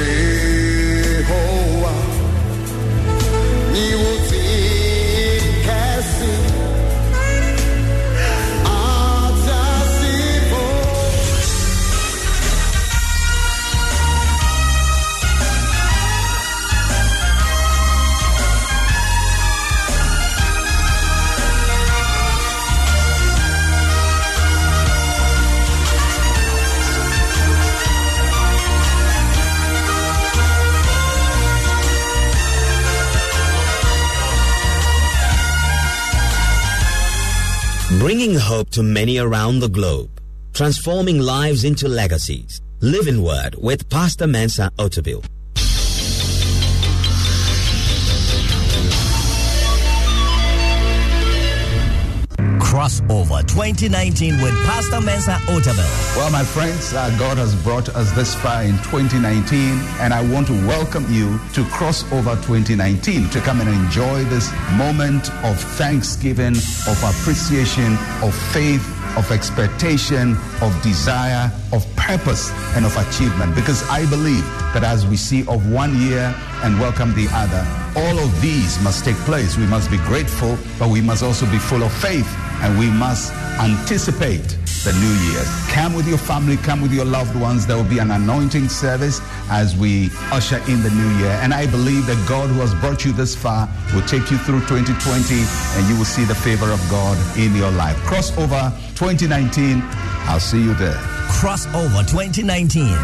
Jehovah, Bringing hope to many around the globe. Transforming lives into legacies. Living Word with Pastor Mensa Otabil. Crossover 2019 with Pastor Mensa Otabil. Well, my friends, uh, God has brought us this far in 2019, and I want to welcome you to Crossover 2019 to come and enjoy this moment of thanksgiving, of appreciation, of faith, of expectation, of desire, of purpose, and of achievement. Because I believe that as we see of one year and welcome the other, all of these must take place. We must be grateful, but we must also be full of faith and we must anticipate the new year. Come with your family, come with your loved ones. There will be an anointing service as we usher in the new year. And I believe that God who has brought you this far will take you through 2020 and you will see the favor of God in your life. Crossover 2019. I'll see you there. Crossover 2019.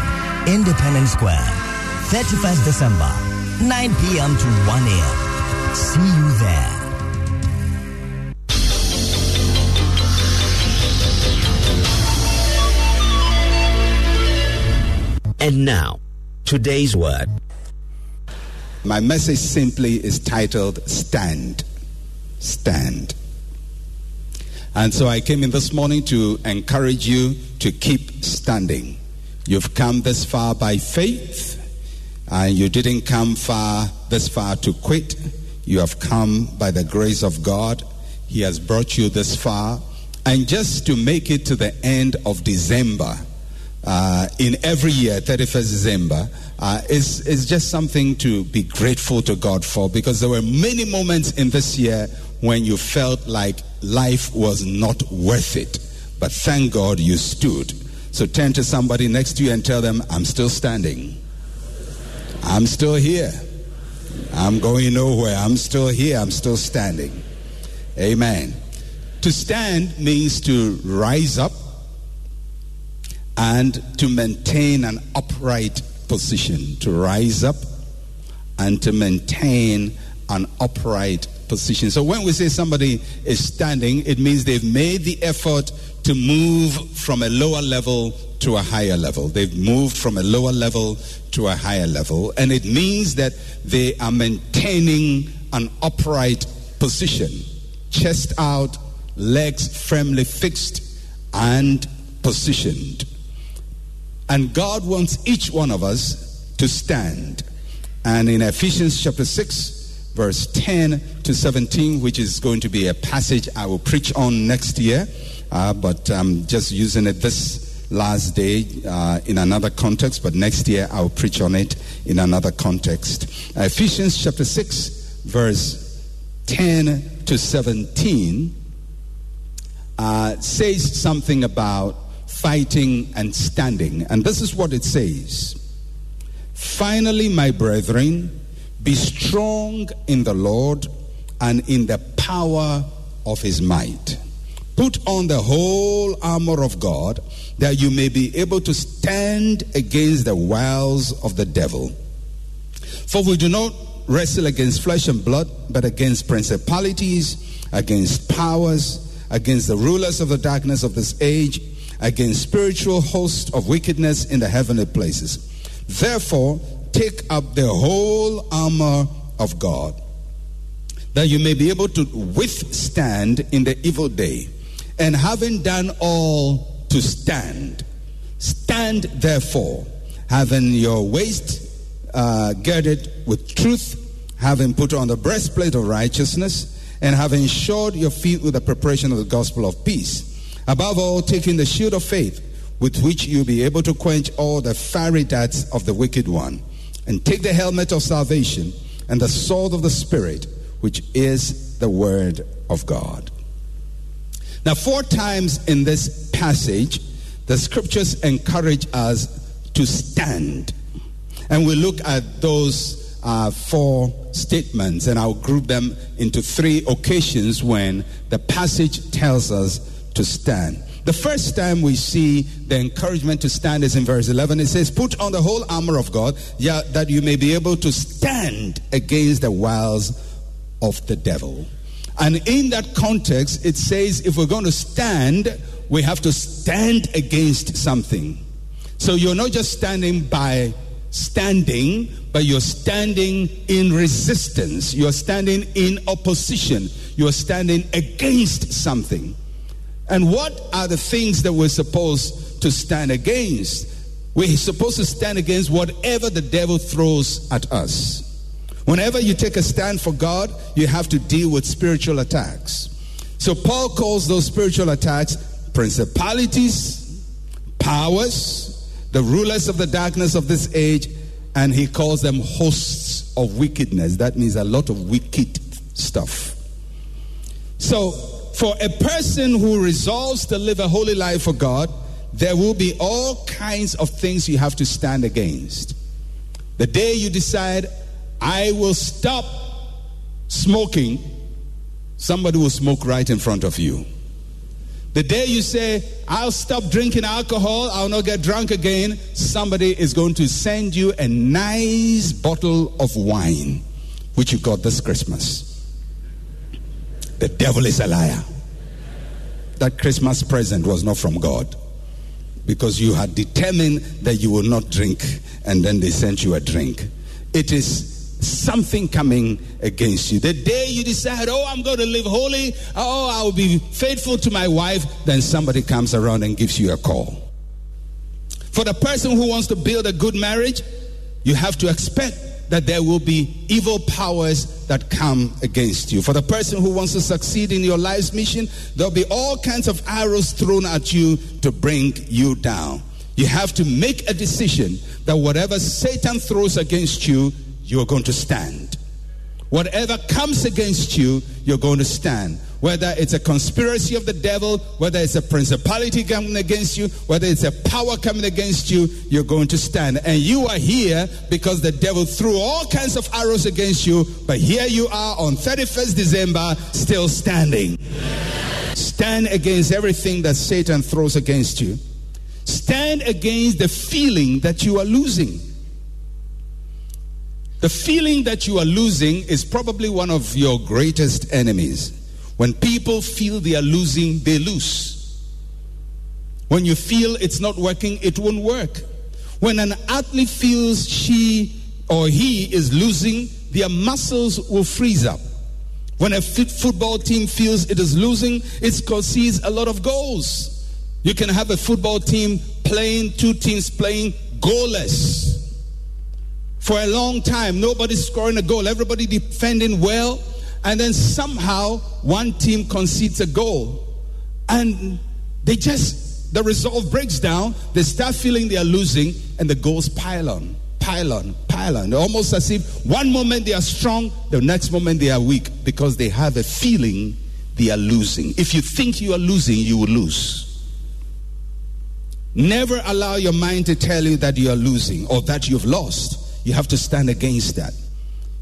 Independence Square. 31st December. 9 p.m. to 1 a.m. See you there. And now, today's word. My message simply is titled Stand. Stand. And so I came in this morning to encourage you to keep standing. You've come this far by faith, and you didn't come far this far to quit. You have come by the grace of God. He has brought you this far. And just to make it to the end of December, uh, in every year, 31st December, uh, is, is just something to be grateful to God for because there were many moments in this year when you felt like life was not worth it. But thank God you stood. So turn to somebody next to you and tell them, I'm still standing. I'm still here. I'm going nowhere. I'm still here. I'm still standing. Amen. To stand means to rise up and to maintain an upright position. To rise up and to maintain an upright position. So when we say somebody is standing, it means they've made the effort to move from a lower level to a higher level. They've moved from a lower level to a higher level. And it means that they are maintaining an upright position. Chest out, legs firmly fixed and positioned. And God wants each one of us to stand. And in Ephesians chapter 6, verse 10 to 17, which is going to be a passage I will preach on next year, uh, but I'm just using it this last day uh, in another context, but next year I'll preach on it in another context. Ephesians chapter 6, verse 10 to 17 uh, says something about fighting and standing. And this is what it says Finally, my brethren, be strong in the Lord and in the power of his might. Put on the whole armor of God that you may be able to stand against the wiles of the devil. For we do not wrestle against flesh and blood, but against principalities, against powers, against the rulers of the darkness of this age, against spiritual hosts of wickedness in the heavenly places. Therefore, take up the whole armor of God, that you may be able to withstand in the evil day, and having done all to stand. Stand therefore, having your waist uh, girded with truth, having put on the breastplate of righteousness, and having shod your feet with the preparation of the gospel of peace. Above all, taking the shield of faith, with which you'll be able to quench all the fiery darts of the wicked one. And take the helmet of salvation and the sword of the Spirit, which is the word of God. Now, four times in this passage, the scriptures encourage us to stand. And we look at those uh, four statements, and I'll group them into three occasions when the passage tells us to stand. The first time we see the encouragement to stand is in verse 11. It says, Put on the whole armor of God, yeah, that you may be able to stand against the wiles of the devil. And in that context, it says if we're going to stand, we have to stand against something. So you're not just standing by standing, but you're standing in resistance. You're standing in opposition. You're standing against something. And what are the things that we're supposed to stand against? We're supposed to stand against whatever the devil throws at us. Whenever you take a stand for God, you have to deal with spiritual attacks. So Paul calls those spiritual attacks principalities, powers, the rulers of the darkness of this age, and he calls them hosts of wickedness. That means a lot of wicked stuff. So, for a person who resolves to live a holy life for God, there will be all kinds of things you have to stand against. The day you decide, I will stop smoking, somebody will smoke right in front of you. The day you say, I'll stop drinking alcohol, I'll not get drunk again, somebody is going to send you a nice bottle of wine, which you got this Christmas. The devil is a liar. That Christmas present was not from God because you had determined that you will not drink and then they sent you a drink. It is something coming against you. The day you decide, oh, I'm going to live holy, oh, I will be faithful to my wife, then somebody comes around and gives you a call. For the person who wants to build a good marriage, you have to expect that there will be evil powers that come against you. For the person who wants to succeed in your life's mission, there'll be all kinds of arrows thrown at you to bring you down. You have to make a decision that whatever Satan throws against you, you're going to stand. Whatever comes against you, you're going to stand. Whether it's a conspiracy of the devil, whether it's a principality coming against you, whether it's a power coming against you, you're going to stand. And you are here because the devil threw all kinds of arrows against you, but here you are on 31st December still standing. Stand against everything that Satan throws against you. Stand against the feeling that you are losing. The feeling that you are losing is probably one of your greatest enemies. When people feel they are losing, they lose. When you feel it's not working, it won't work. When an athlete feels she or he is losing, their muscles will freeze up. When a football team feels it is losing, it concedes a lot of goals. You can have a football team playing, two teams playing goalless for a long time. Nobody's scoring a goal, everybody defending well. And then somehow one team concedes a goal. And they just, the resolve breaks down. They start feeling they are losing, and the goals pile on, pile on, pile on. Almost as if one moment they are strong, the next moment they are weak because they have a feeling they are losing. If you think you are losing, you will lose. Never allow your mind to tell you that you are losing or that you've lost. you have to stand against that.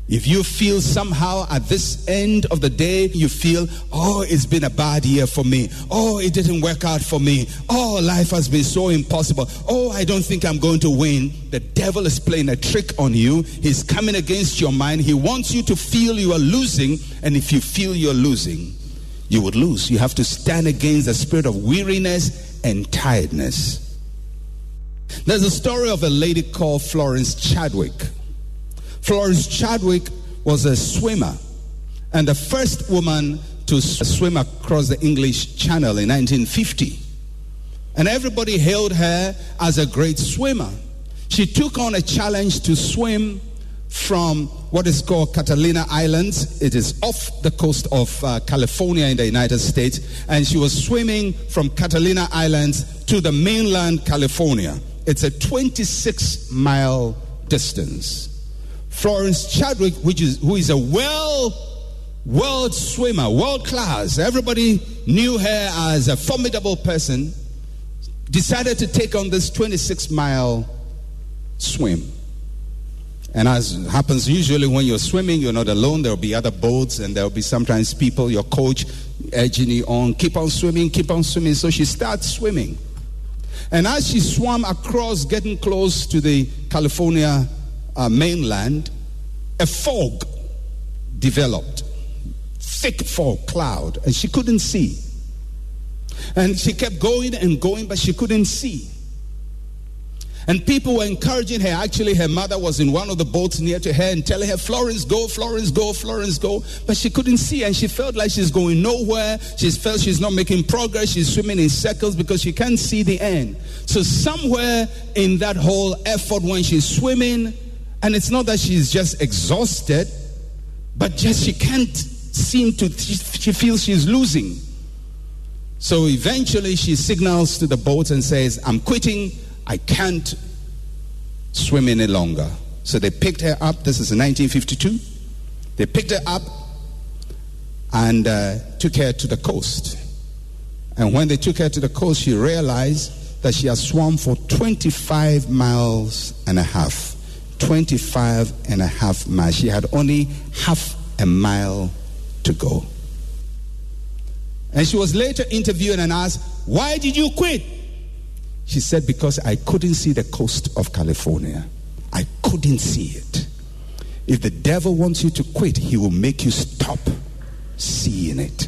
If you feel somehow at this end of the day, you feel, oh, it's been a bad year for me. Oh, it didn't work out for me. Oh, life has been so impossible. Oh, I don't think I'm going to win. The devil is playing a trick on you. He's coming against your mind. He wants you to feel you are losing. And if you feel you're losing, you would lose. You have to stand against the spirit of weariness and tiredness. There's a story of a lady called Florence Chadwick. Florence Chadwick was a swimmer and the first woman to swim across the English Channel in 1950. And everybody hailed her as a great swimmer. She took on a challenge to swim from what is called Catalina Islands. It is off the coast of uh, California in the United States. And she was swimming from Catalina Islands to the mainland California. It's a 26 mile distance. Florence Chadwick, which is, who is a well world swimmer, world class, everybody knew her as a formidable person, decided to take on this 26 mile swim. And as happens usually when you're swimming, you're not alone. There'll be other boats, and there'll be sometimes people, your coach, urging you on, keep on swimming, keep on swimming. So she starts swimming. And as she swam across, getting close to the California uh, mainland, a fog developed. Thick fog, cloud, and she couldn't see. And she kept going and going, but she couldn't see. And people were encouraging her. Actually, her mother was in one of the boats near to her and telling her, Florence, go, Florence, go, Florence, go. But she couldn't see and she felt like she's going nowhere. She felt she's not making progress. She's swimming in circles because she can't see the end. So, somewhere in that whole effort when she's swimming, and it's not that she's just exhausted, but just she can't seem to, she feels she's losing. So eventually she signals to the boat and says, I'm quitting. I can't swim any longer. So they picked her up. This is 1952. They picked her up and uh, took her to the coast. And when they took her to the coast, she realized that she had swum for 25 miles and a half. 25 and a half miles. She had only half a mile to go. And she was later interviewed and asked, Why did you quit? She said, Because I couldn't see the coast of California. I couldn't see it. If the devil wants you to quit, he will make you stop seeing it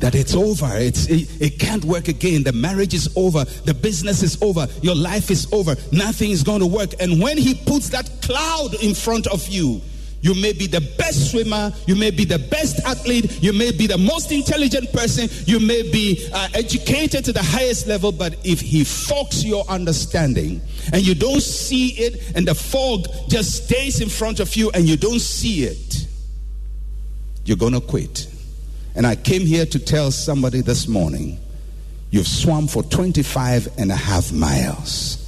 that it's over. It's, it, it, can't work again. The marriage is over. The business is over. Your life is over. Nothing is going to work. And when he puts that cloud in front of you, you may be the best swimmer, you may be the best athlete, you may be the most intelligent person, you may be uh, educated to the highest level, but if he fogs your understanding and you don't see it, and the fog just stays in front of you and you don't see it, you're going to quit. And I came here to tell somebody this morning you've swum for 25 and a half miles.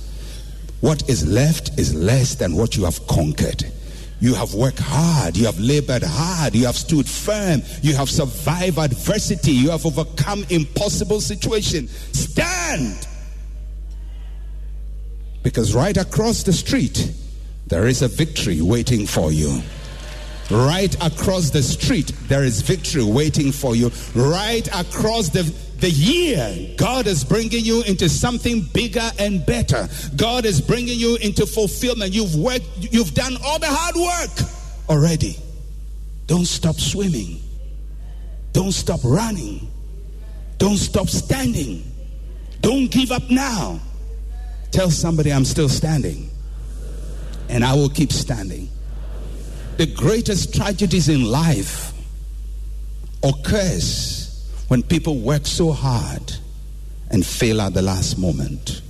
What is left is less than what you have conquered. You have worked hard. You have labored hard. You have stood firm. You have survived adversity. You have overcome impossible situations. Stand! Because right across the street, there is a victory waiting for you. Right across the street, there is victory waiting for you. Right across the, the year, God is bringing you into something bigger and better. God is bringing you into fulfillment. You've worked, you've done all the hard work already. Don't stop swimming. Don't stop running. Don't stop standing. Don't give up now. Tell somebody I'm still standing. And I will keep standing the greatest tragedies in life occurs when people work so hard and fail at the last moment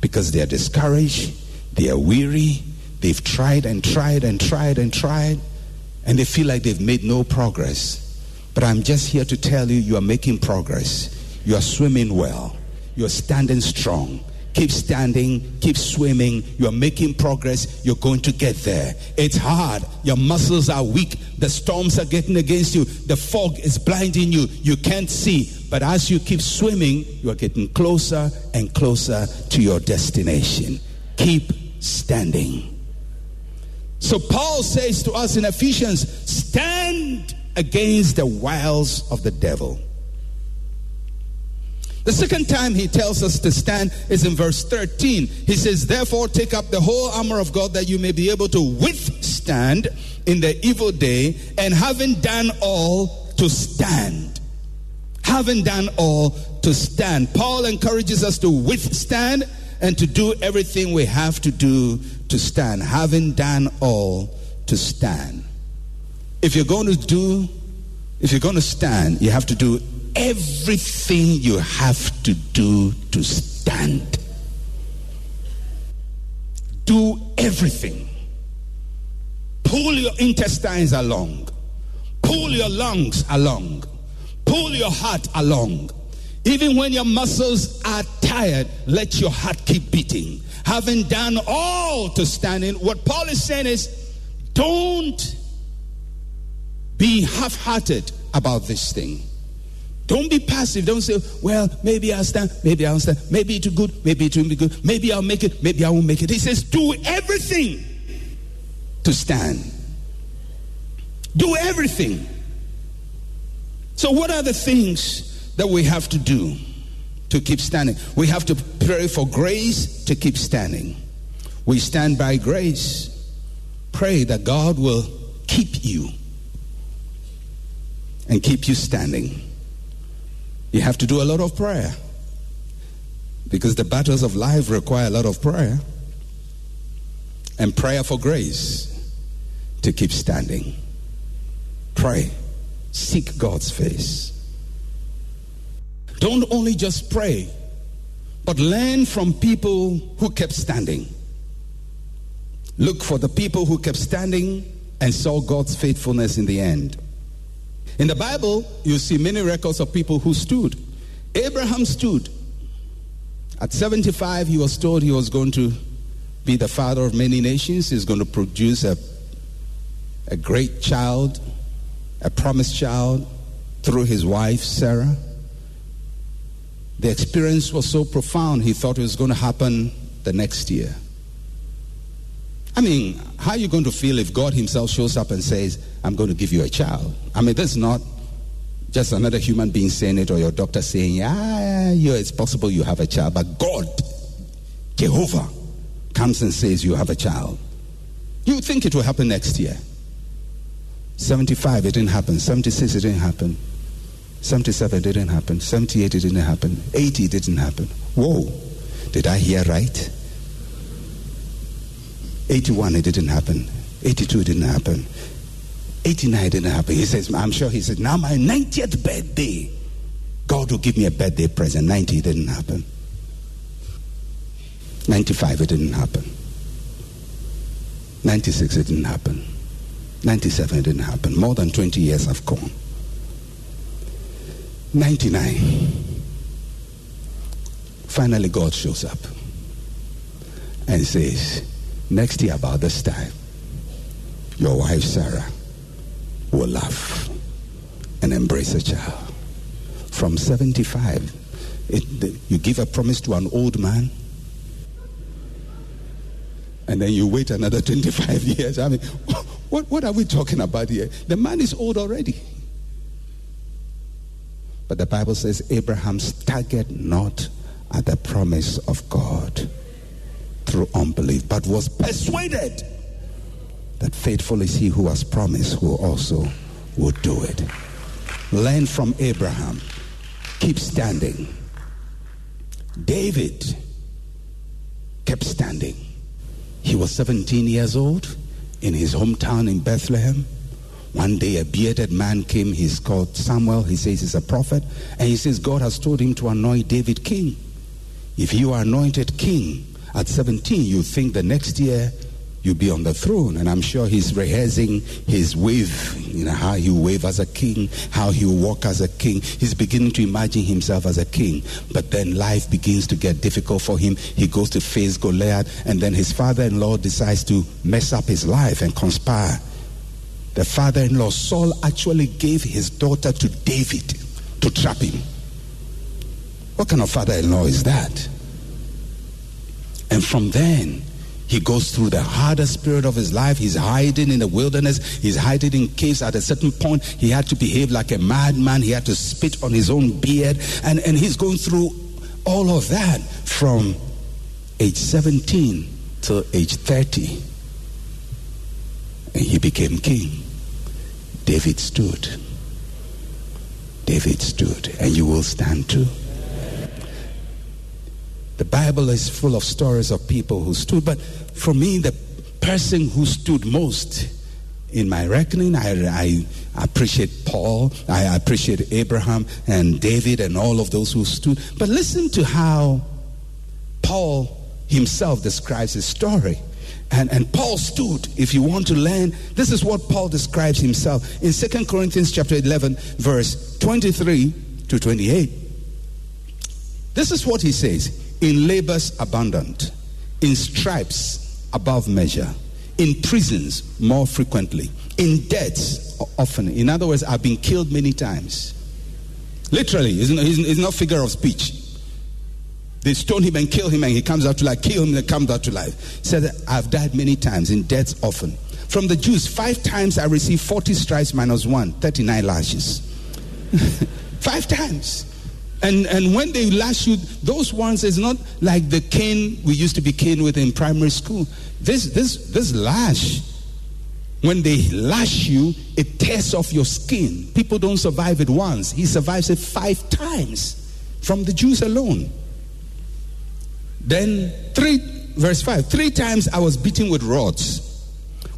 because they are discouraged, they are weary, they've tried and tried and tried and tried, and they feel like they've made no progress. But I'm just here to tell you, you are making progress. You are swimming well. You are standing strong. Keep standing, keep swimming. You're making progress. You're going to get there. It's hard. Your muscles are weak. The storms are getting against you. The fog is blinding you. You can't see. But as you keep swimming, you are getting closer and closer to your destination. Keep standing. So Paul says to us in Ephesians, stand against the wiles of the devil. The second time he tells us to stand is in verse 13. He says, Therefore, take up the whole armor of God that you may be able to withstand in the evil day, and having done all, to stand. Having done all, to stand. Paul encourages us to withstand and to do everything we have to do to stand. Having done all, to stand. If you're going to do, if you're going to stand, you have to do everything you have to do to stand. Do everything. Pull your intestines along. Pull your lungs along. Pull your heart along. Even when your muscles are tired, let your heart keep beating. Having done all to stand in, what Paul is saying is don't be half hearted about this thing. Don't be passive. Don't say, well, maybe I'll stand, maybe I'll stand, maybe it's good, maybe it won't be good, maybe I'll make it, maybe I won't make it. He says, do everything to stand. Do everything. So, what are the things that we have to do to keep standing? We have to pray for grace to keep standing. We stand by grace. Pray that God will keep you and keep you standing. You have to do a lot of prayer because the battles of life require a lot of prayer and prayer for grace to keep standing. Pray, seek God's face. Don't only just pray, but learn from people who kept standing. Look for the people who kept standing and saw God's faithfulness in the end. In the Bible, you see many records of people who stood. Abraham stood. At 75, he was told he was going to be the father of many nations. He's going to produce a, a great child, a promised child, through his wife, Sarah. The experience was so profound, he thought it was going to happen the next year. I mean, how are you going to feel if God Himself shows up and says, I'm going to give you a child? I mean, that's not just another human being saying it or your doctor saying, Yeah, yeah, it's possible you have a child. But God, Jehovah, comes and says you have a child. You think it will happen next year. 75, it didn't happen. 76, it didn't happen. 77, it didn't happen. 78, it didn't happen. 80, it didn't happen. Whoa, did I hear right? 81, it didn't happen. 82, it didn't happen. 89 didn't happen. He says, I'm sure he said, now my 90th birthday, God will give me a birthday present. 90 didn't happen. 95, it didn't happen. 96, it didn't happen. 97, it didn't happen. More than 20 years have gone. 99. Finally, God shows up and says, Next year, about this time, your wife Sarah will laugh and embrace a child. From 75, it, you give a promise to an old man, and then you wait another 25 years. I mean, what, what are we talking about here? The man is old already. But the Bible says Abraham staggered not at the promise of God through unbelief, but was persuaded that faithful is he who has promised, who also would do it. Learn from Abraham. Keep standing. David kept standing. He was 17 years old in his hometown in Bethlehem. One day a bearded man came, he's called Samuel, he says he's a prophet, and he says God has told him to anoint David king. If you are anointed king at 17, you think the next year you'll be on the throne. And I'm sure he's rehearsing his wave, you know, how he'll wave as a king, how he'll walk as a king. He's beginning to imagine himself as a king. But then life begins to get difficult for him. He goes to face Goliath, and then his father-in-law decides to mess up his life and conspire. The father-in-law, Saul, actually gave his daughter to David to trap him. What kind of father-in-law is that? And from then, He goes through the hardest period of his life. He's hiding in the wilderness. He's hiding in caves. At a certain point, he had to behave like a madman. He had to spit on his own beard. And, and he's going through all of that from age 17 till age 30. And he became king. David stood. David stood. And you will stand too. The Bible is full of stories of people who stood, but for me, the person who stood most in my reckoning, I, I appreciate Paul, I appreciate Abraham and David and all of those who stood. But listen to how Paul himself describes his story. And, and Paul stood. If you want to learn, this is what Paul describes himself in 2 Corinthians chapter 11, verse 23 to 28. This is what he says in labors abundant, in stripes above measure, in prisons more frequently, in deaths often. In other words, I've been killed many times. Literally, it's not, it's not figure of speech. They stone him and kill him, and he comes out to life. Kill him and comes out to life. He said, I've died many times, in deaths often. From the Jews, five times I received 40 stripes minus one, 39 lashes. five times. And, and when they lash you, those ones is not like the cane we used to be caned with in primary school. This, this, this lash, when they lash you, it tears off your skin. People don't survive it once. He survives it five times from the Jews alone. Then three, verse five, three times I was beaten with rods.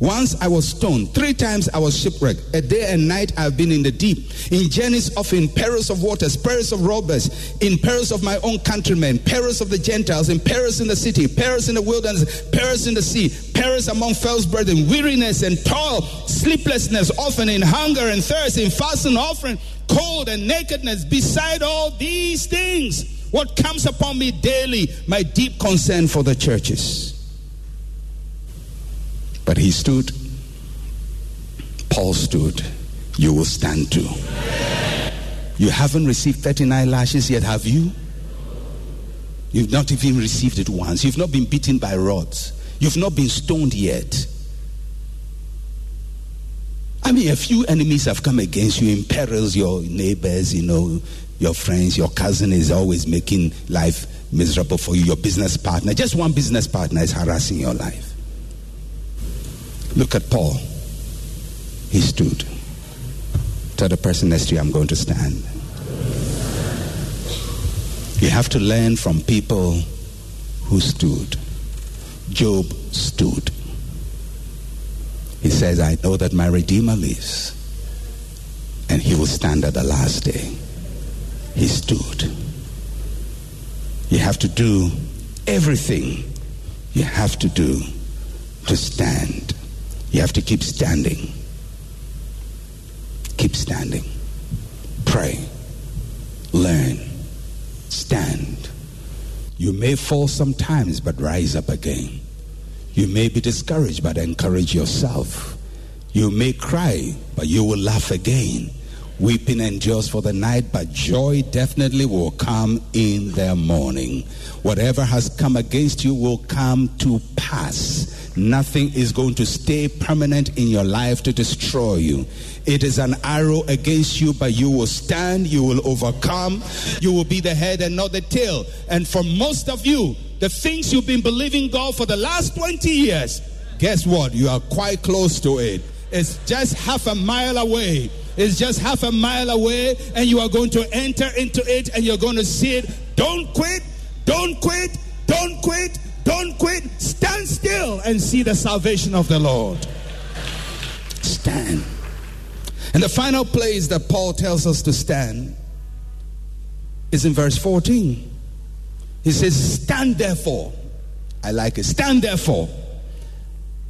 Once I was stoned. Three times I was shipwrecked. A day and night I've been in the deep. In journeys off in perils of waters, perils of robbers, in perils of my own countrymen, perils of the Gentiles, in perils in the city, perils in the wilderness, perils in the sea, perils among false brethren, weariness and toil, sleeplessness, often in hunger and thirst, in fasting, offering, cold and nakedness. Beside all these things, what comes upon me daily, my deep concern for the churches. But he stood. Paul stood. You will stand too. You haven't received 39 lashes yet, have you? You've not even received it once. You've not been beaten by rods. You've not been stoned yet. I mean, a few enemies have come against you, imperils your neighbors, you know, your friends, your cousin is always making life miserable for you, your business partner. Just one business partner is harassing your life. Look at Paul. He stood. Tell the person next to you, I'm going to stand. You have to learn from people who stood. Job stood. He says, I know that my Redeemer lives, and he will stand at the last day. He stood. You have to do everything you have to do to stand. You have to keep standing. Keep standing. Pray. Learn. Stand. You may fall sometimes, but rise up again. You may be discouraged, but encourage yourself. You may cry, but you will laugh again. Weeping endures for the night, but joy definitely will come in the morning. Whatever has come against you will come to pass. Nothing is going to stay permanent in your life to destroy you. It is an arrow against you, but you will stand, you will overcome, you will be the head and not the tail. And for most of you, the things you've been believing God for the last 20 years, guess what? You are quite close to it. It's just half a mile away. It's just half a mile away, and you are going to enter into it and you're going to see it. Don't quit, don't quit, don't quit, don't quit. Stand still and see the salvation of the Lord. Stand. And the final place that Paul tells us to stand is in verse 14. He says, Stand therefore. I like it. Stand therefore.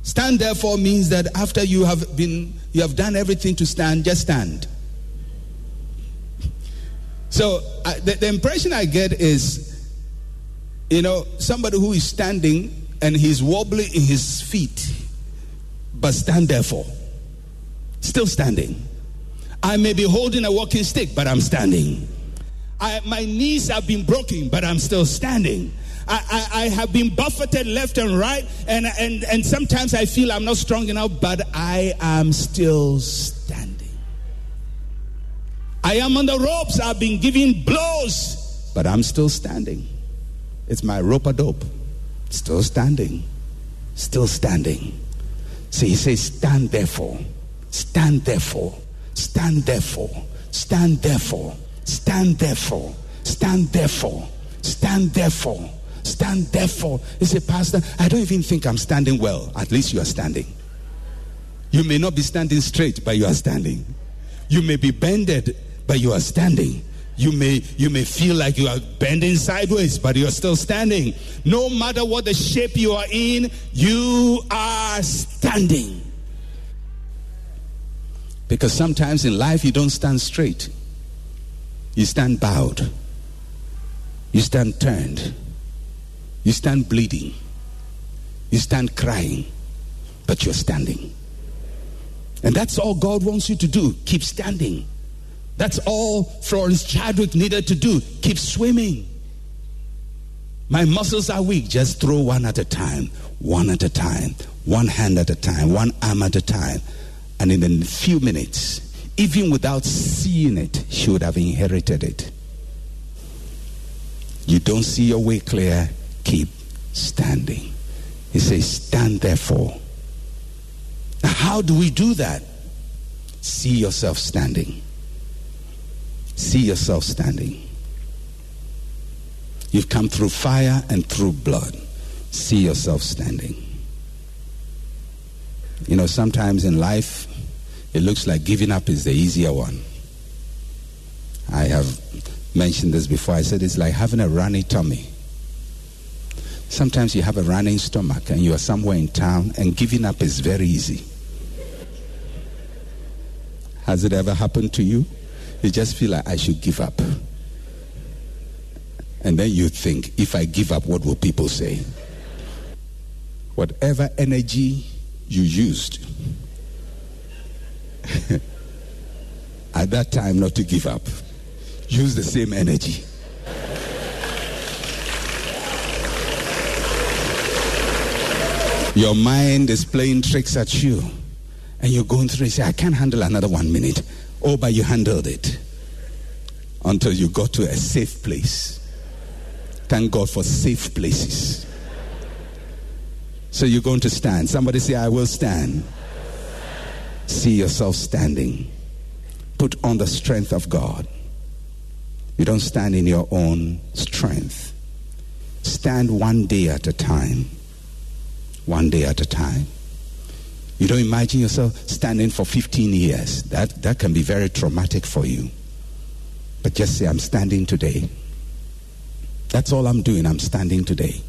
Stand therefore means that after you have been, you have done everything to stand, just stand. So I, the, the impression I get is, you know, somebody who is standing and he's wobbly in his feet, but stand therefore. Still standing. I may be holding a walking stick, but I'm standing. I, my knees have been broken, but I'm still standing. I, I, I have been buffeted left and right, and, and, and sometimes I feel I'm not strong enough, but I am still standing. I am on the ropes, I've been giving blows, but I'm still standing. It's my rope a dope. Still standing. Still standing. So he says, Stand therefore. Stand therefore. Stand therefore. Stand therefore. Stand therefore. Stand therefore. Stand therefore. Stand therefore. He said, Pastor, I don't even think I'm standing well. At least you are standing. You may not be standing straight, but you are standing. You may be bended, but you are standing. You may, you may feel like you are bending sideways, but you're still standing. No matter what the shape you are in, you are standing. Because sometimes in life you don't stand straight, you stand bowed, you stand turned, you stand bleeding, you stand crying, but you're standing. And that's all God wants you to do keep standing. That's all Florence Chadwick needed to do. Keep swimming. My muscles are weak. Just throw one at a time, one at a time, one hand at a time, one arm at a time. And in a few minutes, even without seeing it, she would have inherited it. You don't see your way clear, keep standing. He says, Stand therefore. Now, how do we do that? See yourself standing. See yourself standing. You've come through fire and through blood. See yourself standing. You know, sometimes in life, it looks like giving up is the easier one. I have mentioned this before. I said it's like having a runny tummy. Sometimes you have a running stomach and you are somewhere in town, and giving up is very easy. Has it ever happened to you? You just feel like I should give up. And then you think, if I give up, what will people say? Whatever energy you used at that time not to give up, use the same energy. Your mind is playing tricks at you. And you're going through and say, I can't handle another one minute. Oh, but you handled it until you got to a safe place. Thank God for safe places. So you're going to stand. Somebody say, I will stand. See yourself standing. Put on the strength of God. You don't stand in your own strength. Stand one day at a time. One day at a time. You don't imagine yourself standing for 15 years. That, that can be very traumatic for you. But just say, I'm standing today. That's all I'm doing. I'm standing today.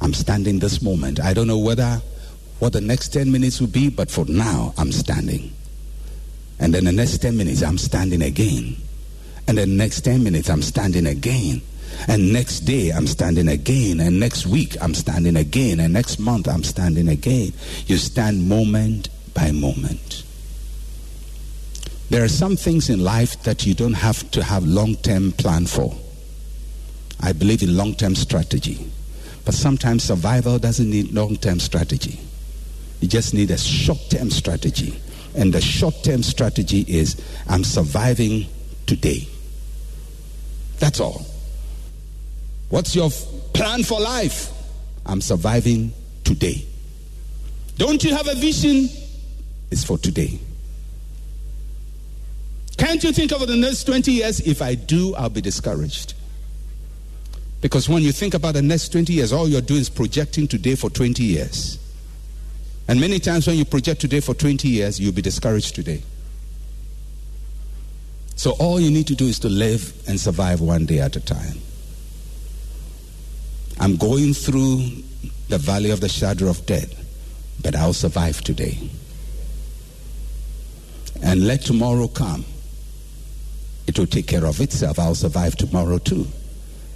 I'm standing this moment. I don't know whether what the next 10 minutes will be, but for now, I'm standing. And then the next 10 minutes, I'm standing again. And the next 10 minutes, I'm standing again. And next day, I'm standing again. And next week, I'm standing again. And next month, I'm standing again. You stand moment by moment. There are some things in life that you don't have to have long-term plan for. I believe in long-term strategy. But sometimes survival doesn't need long-term strategy. You just need a short-term strategy. And the short-term strategy is I'm surviving today. That's all. What's your plan for life? I'm surviving today. Don't you have a vision? It's for today. Can't you think of the next 20 years? If I do, I'll be discouraged. Because when you think about the next 20 years, all you're doing is projecting today for 20 years. And many times when you project today for 20 years, you'll be discouraged today. So all you need to do is to live and survive one day at a time. I'm going through the valley of the shadow of death, but I'll survive today. And let tomorrow come. It will take care of itself. I'll survive tomorrow too.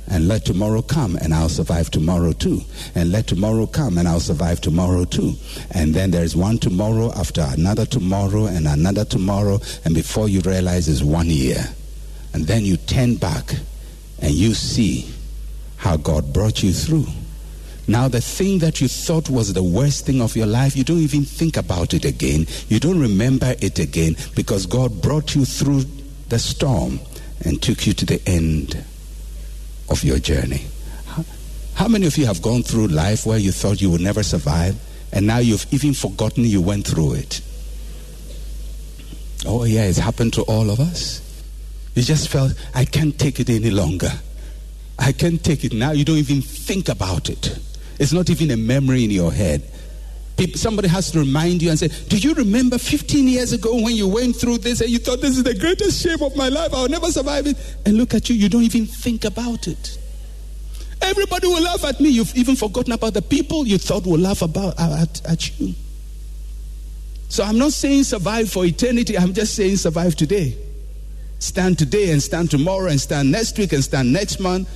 And let tomorrow come and I'll survive tomorrow too. And let tomorrow come and I'll survive tomorrow too. And then there's one tomorrow after another tomorrow and another tomorrow. And before you realize it's one year. And then you turn back and you see how God brought you through. Now, the thing that you thought was the worst thing of your life, you don't even think about it again. You don't remember it again because God brought you through the storm and took you to the end of your journey. How, many of you have gone through life where you thought you would never survive and now you've even forgotten you went through it? Oh, yeah, it's happened to all of us. You just felt, I can't take it any longer. I can't take it now. You don't even think about it. It's not even a memory in your head. People, somebody has to remind you and say, Do you remember 15 years ago when you went through this and you thought this is the greatest shame of my life? I'll never survive it. And look at you, you don't even think about it. Everybody will laugh at me. You've even forgotten about the people you thought would laugh about uh, at, at you. So I'm not saying survive for eternity, I'm just saying survive today. Stand today and stand tomorrow and stand next week and stand next month.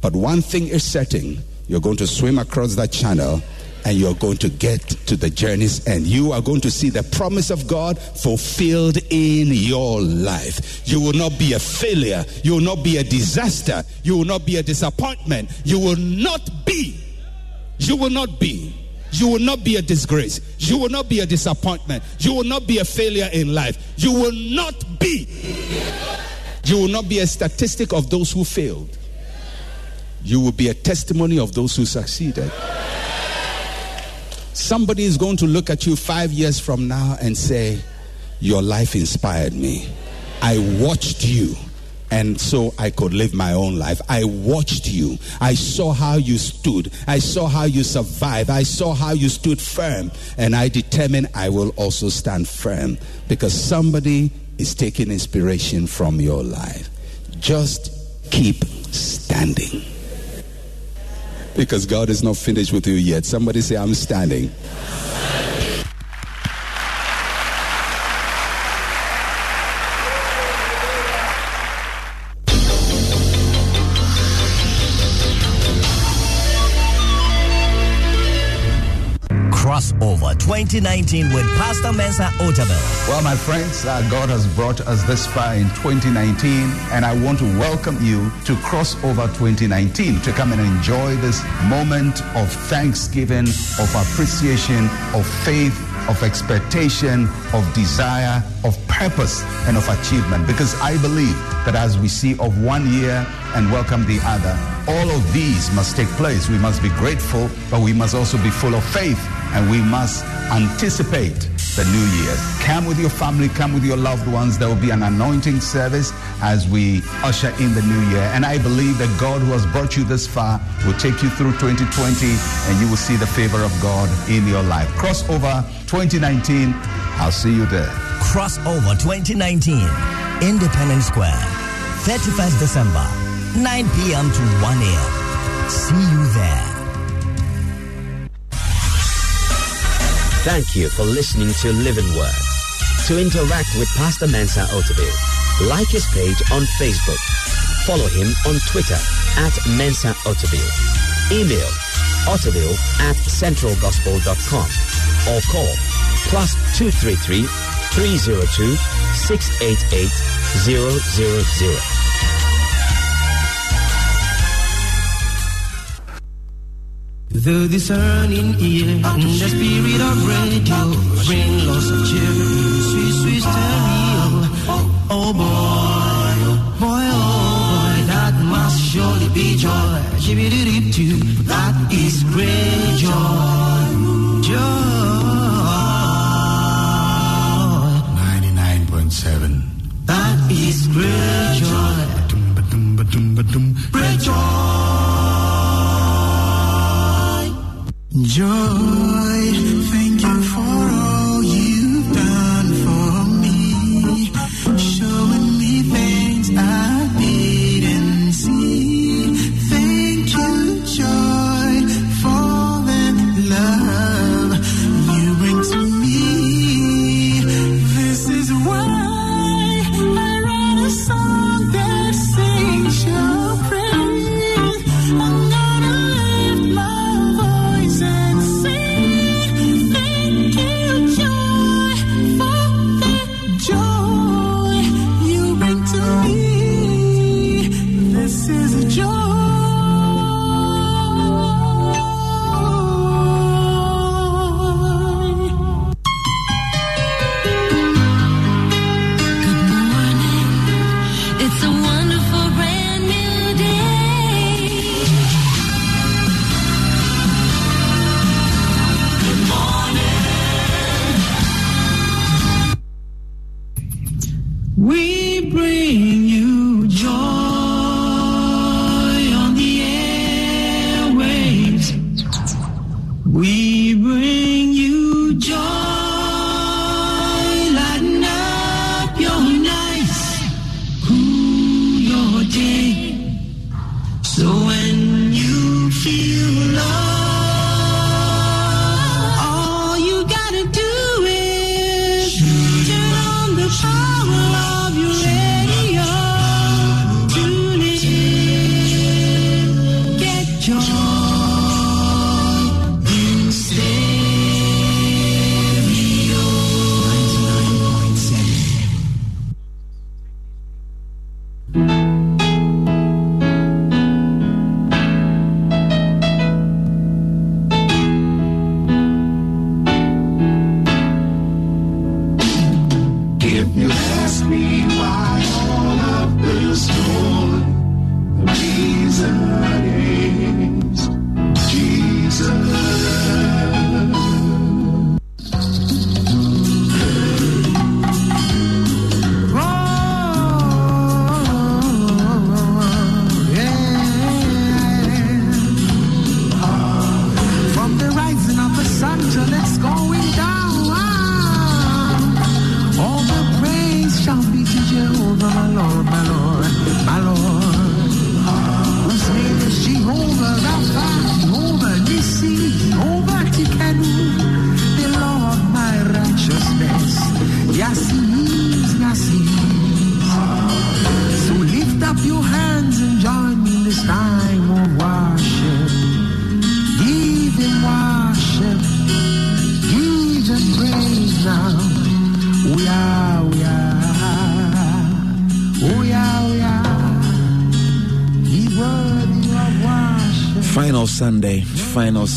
But one thing is certain you're going to swim across that channel and you're going to get to the journey's end. You are going to see the promise of God fulfilled in your life. You will not be a failure. You will not be a disaster. You will not be a disappointment. You will not be. You will not be. You will not be a disgrace. You will not be a disappointment. You will not be a failure in life. You will not be. You will not be a statistic of those who failed. You will be a testimony of those who succeeded. Somebody is going to look at you five years from now and say, Your life inspired me. I watched you. And so I could live my own life. I watched you. I saw how you stood. I saw how you survived. I saw how you stood firm. And I determined I will also stand firm because somebody is taking inspiration from your life. Just keep standing. Because God is not finished with you yet. Somebody say, I'm standing. 2019 with Pastor Mensa Otabil. Well, my friends, uh, God has brought us this far in 2019, and I want to welcome you to Crossover 2019 to come and enjoy this moment of thanksgiving, of appreciation, of faith, of expectation, of desire, of purpose, and of achievement. Because I believe that as we see of one year and welcome the other, all of these must take place. We must be grateful, but we must also be full of faith and we must anticipate the new year. Come with your family, come with your loved ones. There will be an anointing service as we usher in the new year. And I believe that God who has brought you this far will take you through 2020 and you will see the favor of God in your life. Crossover 2019. I'll see you there. Crossover 2019, Independence Square, 31st December, 9 p.m. to 1 a.m. See you there. Thank you for listening to Living Word. To interact with Pastor Mensa Otabil, like his page on Facebook. Follow him on Twitter at Mensa Otabil. Email otabil at centralgospel.com or call plus 233 302 688 000. The discerning ear and the spirit of radio bring lots of cheer, sweet, sweet stereo. Oh boy, oh, boy, oh boy, that must surely be joy. Shibidi too, that is great joy, joy. 99.7. That is great joy, great joy. Joy, thank you for all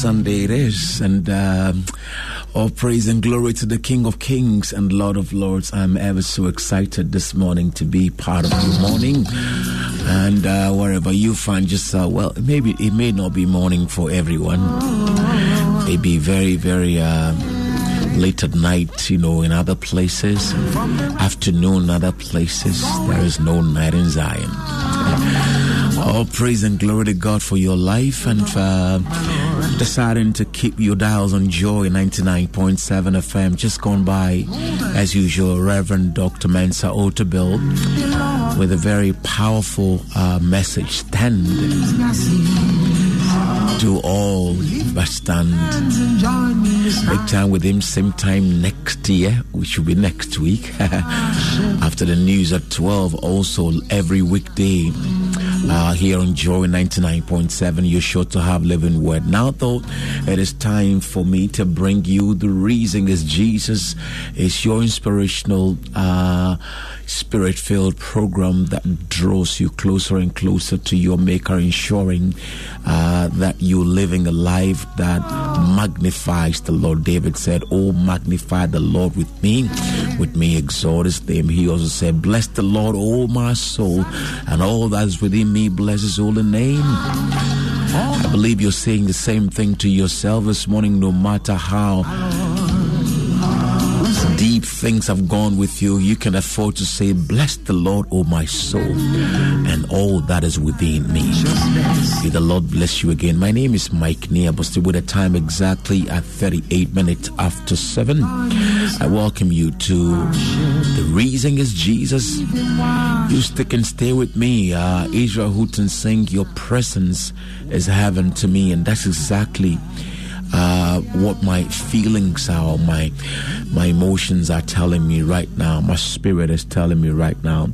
Sunday it is, and um all praise and glory to the King of Kings and Lord of Lords. I'm ever so excited this morning to be part of your morning, and uh, wherever you find yourself, well, maybe it may not be morning for everyone. Maybe very, very. Uh, Late at night, you know, in other places, afternoon, other places, there is no night in Zion. All praise and glory to God for your life and for deciding to keep your dials on Joy 99.7 FM. Just gone by, as usual, Reverend Dr. Mensa Otabil with a very powerful uh, message. Stand to all but stand. Make time with him same time next year, which will be next week. After the news at 12, also every weekday uh, here on Joy 99.7, you're sure to have living word. Now, though, it is time for me to bring you the reason is Jesus. It's your inspirational, uh, spirit filled program that draws you closer and closer to your Maker, ensuring uh, that you're living a life that magnifies the Lord. David said, Oh, magnify the Lord with me. With me, exalt his name. He also said, Bless the Lord, O my soul, and all that is within me, bless his holy name. I believe you're saying the same thing to yourself this morning, no matter how things have gone with you, you can afford to say, Bless the Lord, O my soul, and all that is within me. May the Lord bless you again. My name is Mike Niabosti with a time exactly at 38 minutes after 7. I welcome you to The Reason is Jesus. You stick and stay with me. Uh, Israel Houghton sing, Your presence is heaven to me, and that's exactly uh, what my feelings are, my my emotions are telling me right now, my spirit is telling me right now.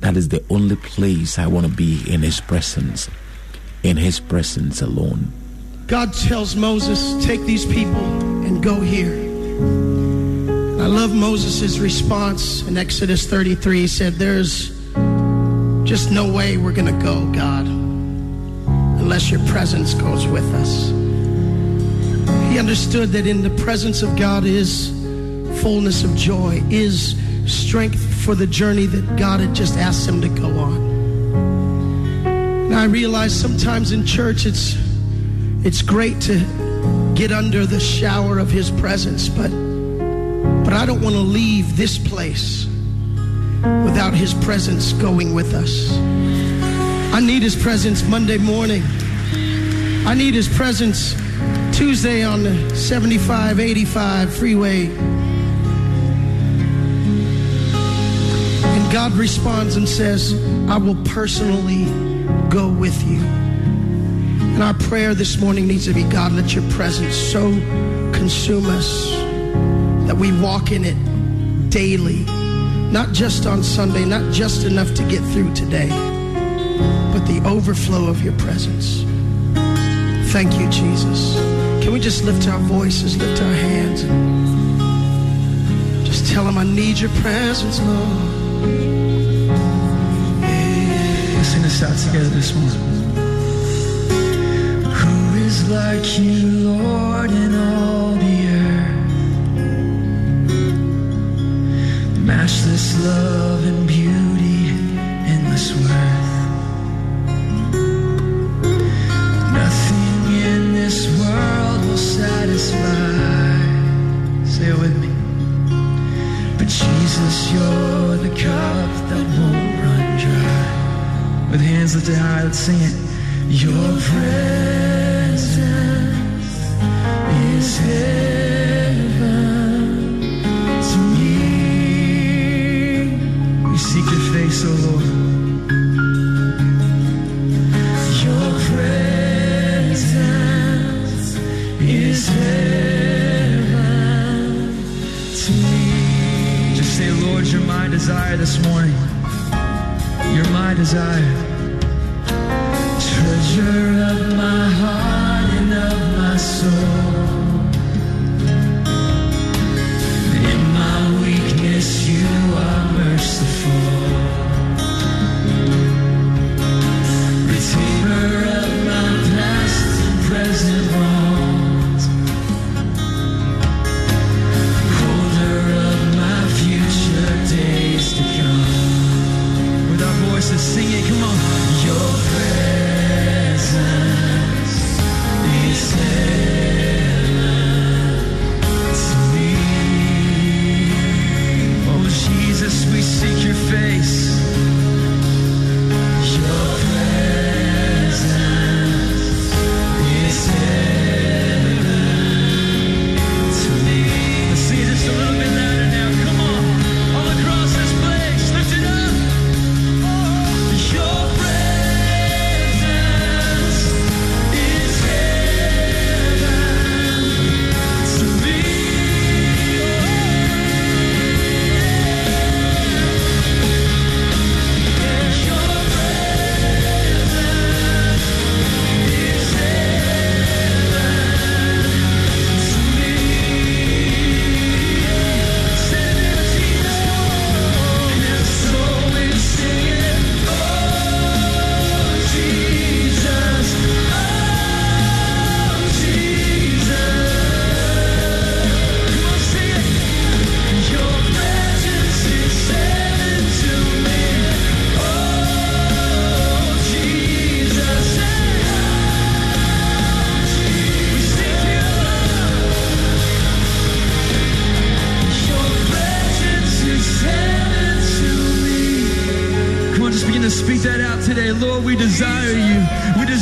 That is the only place I want to be in His presence, in His presence alone. God tells Moses, Take these people and go here. I love Moses' response in Exodus 33. He said, There's just no way we're going to go, God, unless your presence goes with us. He understood that in the presence of God is fullness of joy, is strength for the journey that God had just asked him to go on. And I realize sometimes in church it's it's great to get under the shower of his presence, but but I don't want to leave this place without His presence going with us. I need His presence Monday morning. I need His presence Tuesday on the 75 85 freeway. And God responds and says, I will personally go with you. And our prayer this morning needs to be God, let your presence so consume us that we walk in it daily, not just on Sunday, not just enough to get through today, but the overflow of your presence. Thank you, Jesus. Can we just lift our voices, lift our hands, and just tell him, I need your presence, Lord. Let's sing this out together this morning. Who is like you, Lord, in all the earth? Matchless love and beauty, satisfy. Say it with me. But Jesus, you're the cup that won't run dry. With hands lifted high, let's sing it. Your presence is heaven desire this morning. You're my desire.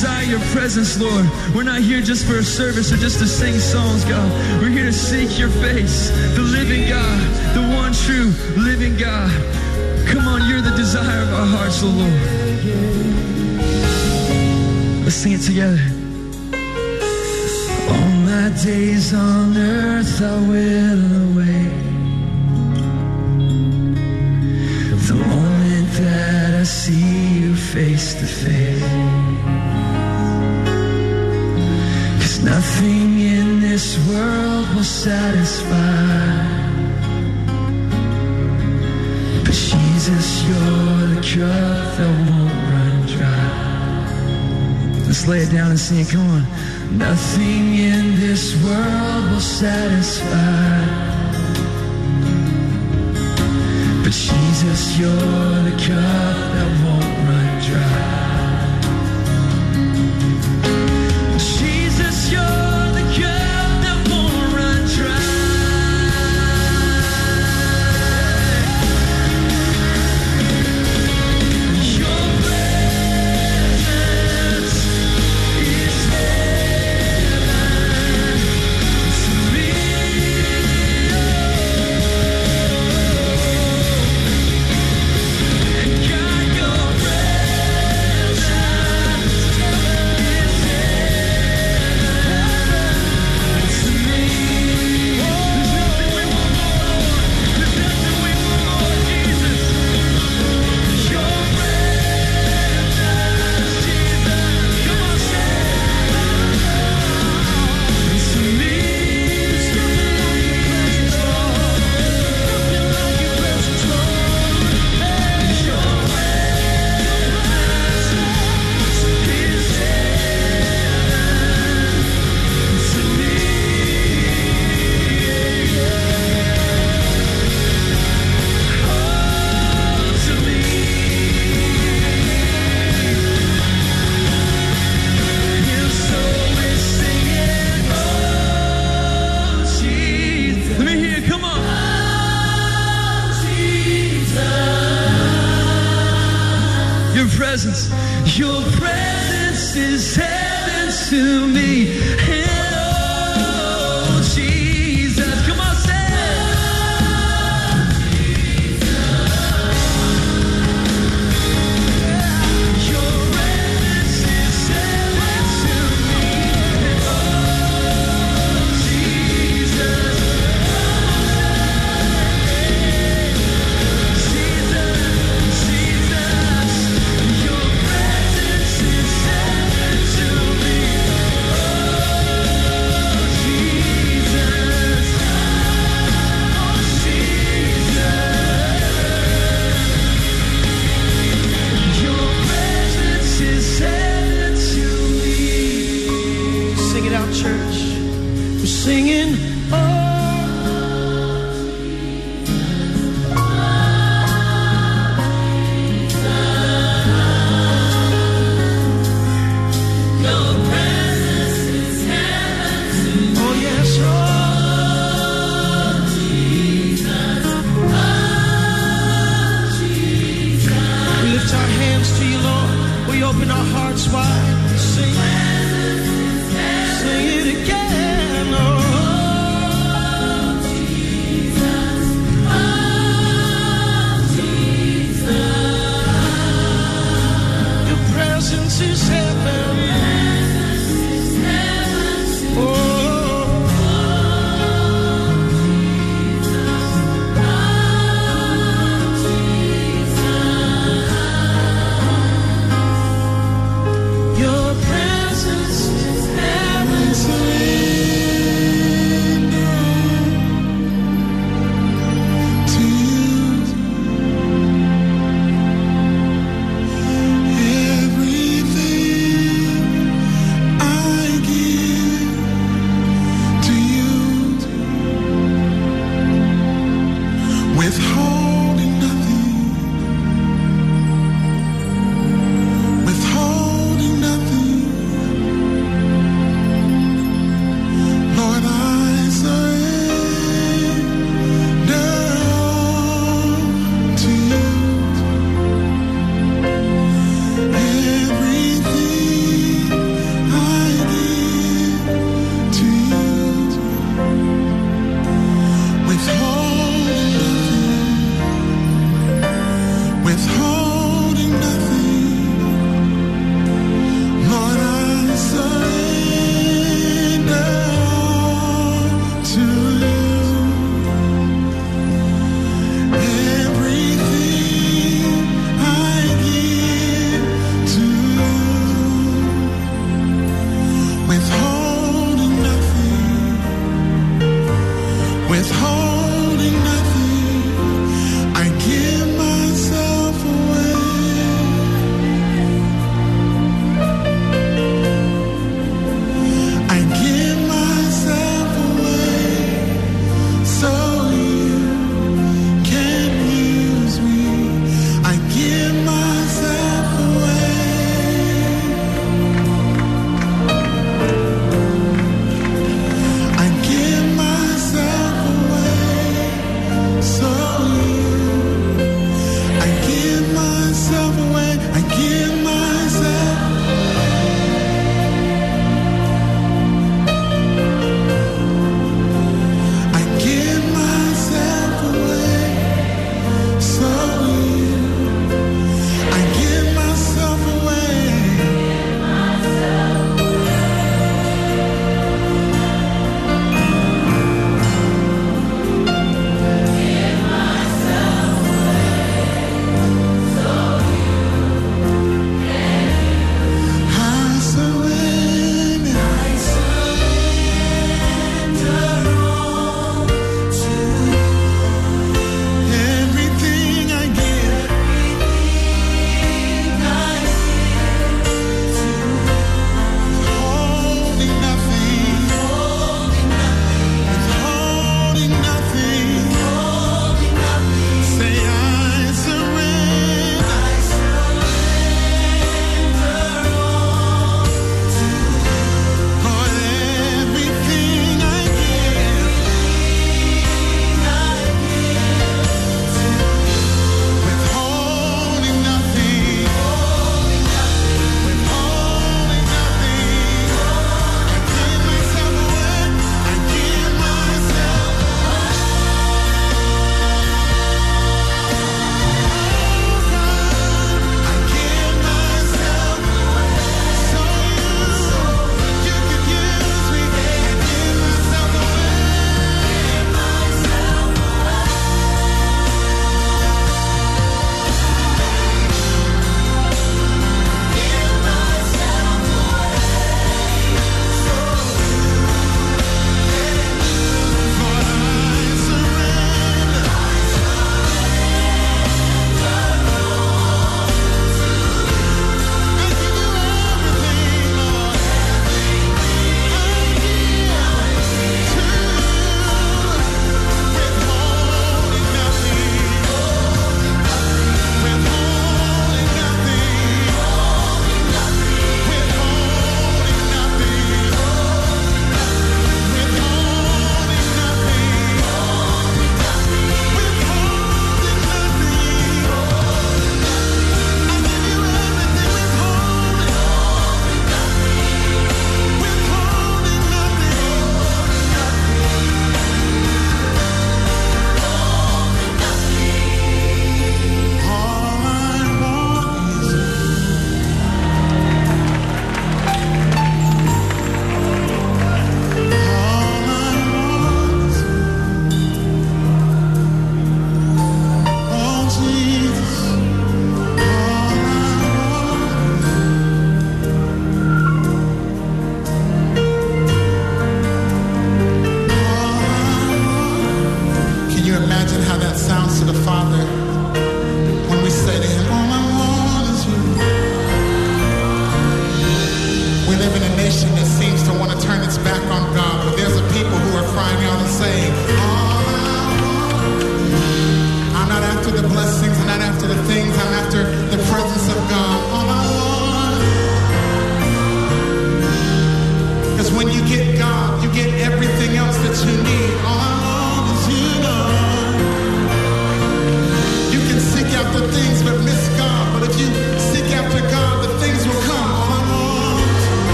Desire your presence, Lord. We're not here just for a service or just to sing songs, God. We're here to seek your face, the living God, the one true living God. Come on, you're the desire of our hearts, oh Lord. Let's sing it together. All my days on earth I will await the moment that I see you face to face. Nothing in this world will satisfy. But Jesus, you're the cup that won't run dry. Let's lay it down and sing it. Come on. Nothing in this world will satisfy. But Jesus, you're the cup that won't run dry.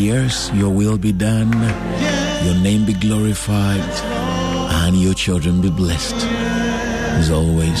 Yes, your will be done, your name be glorified, and your children be blessed. As always.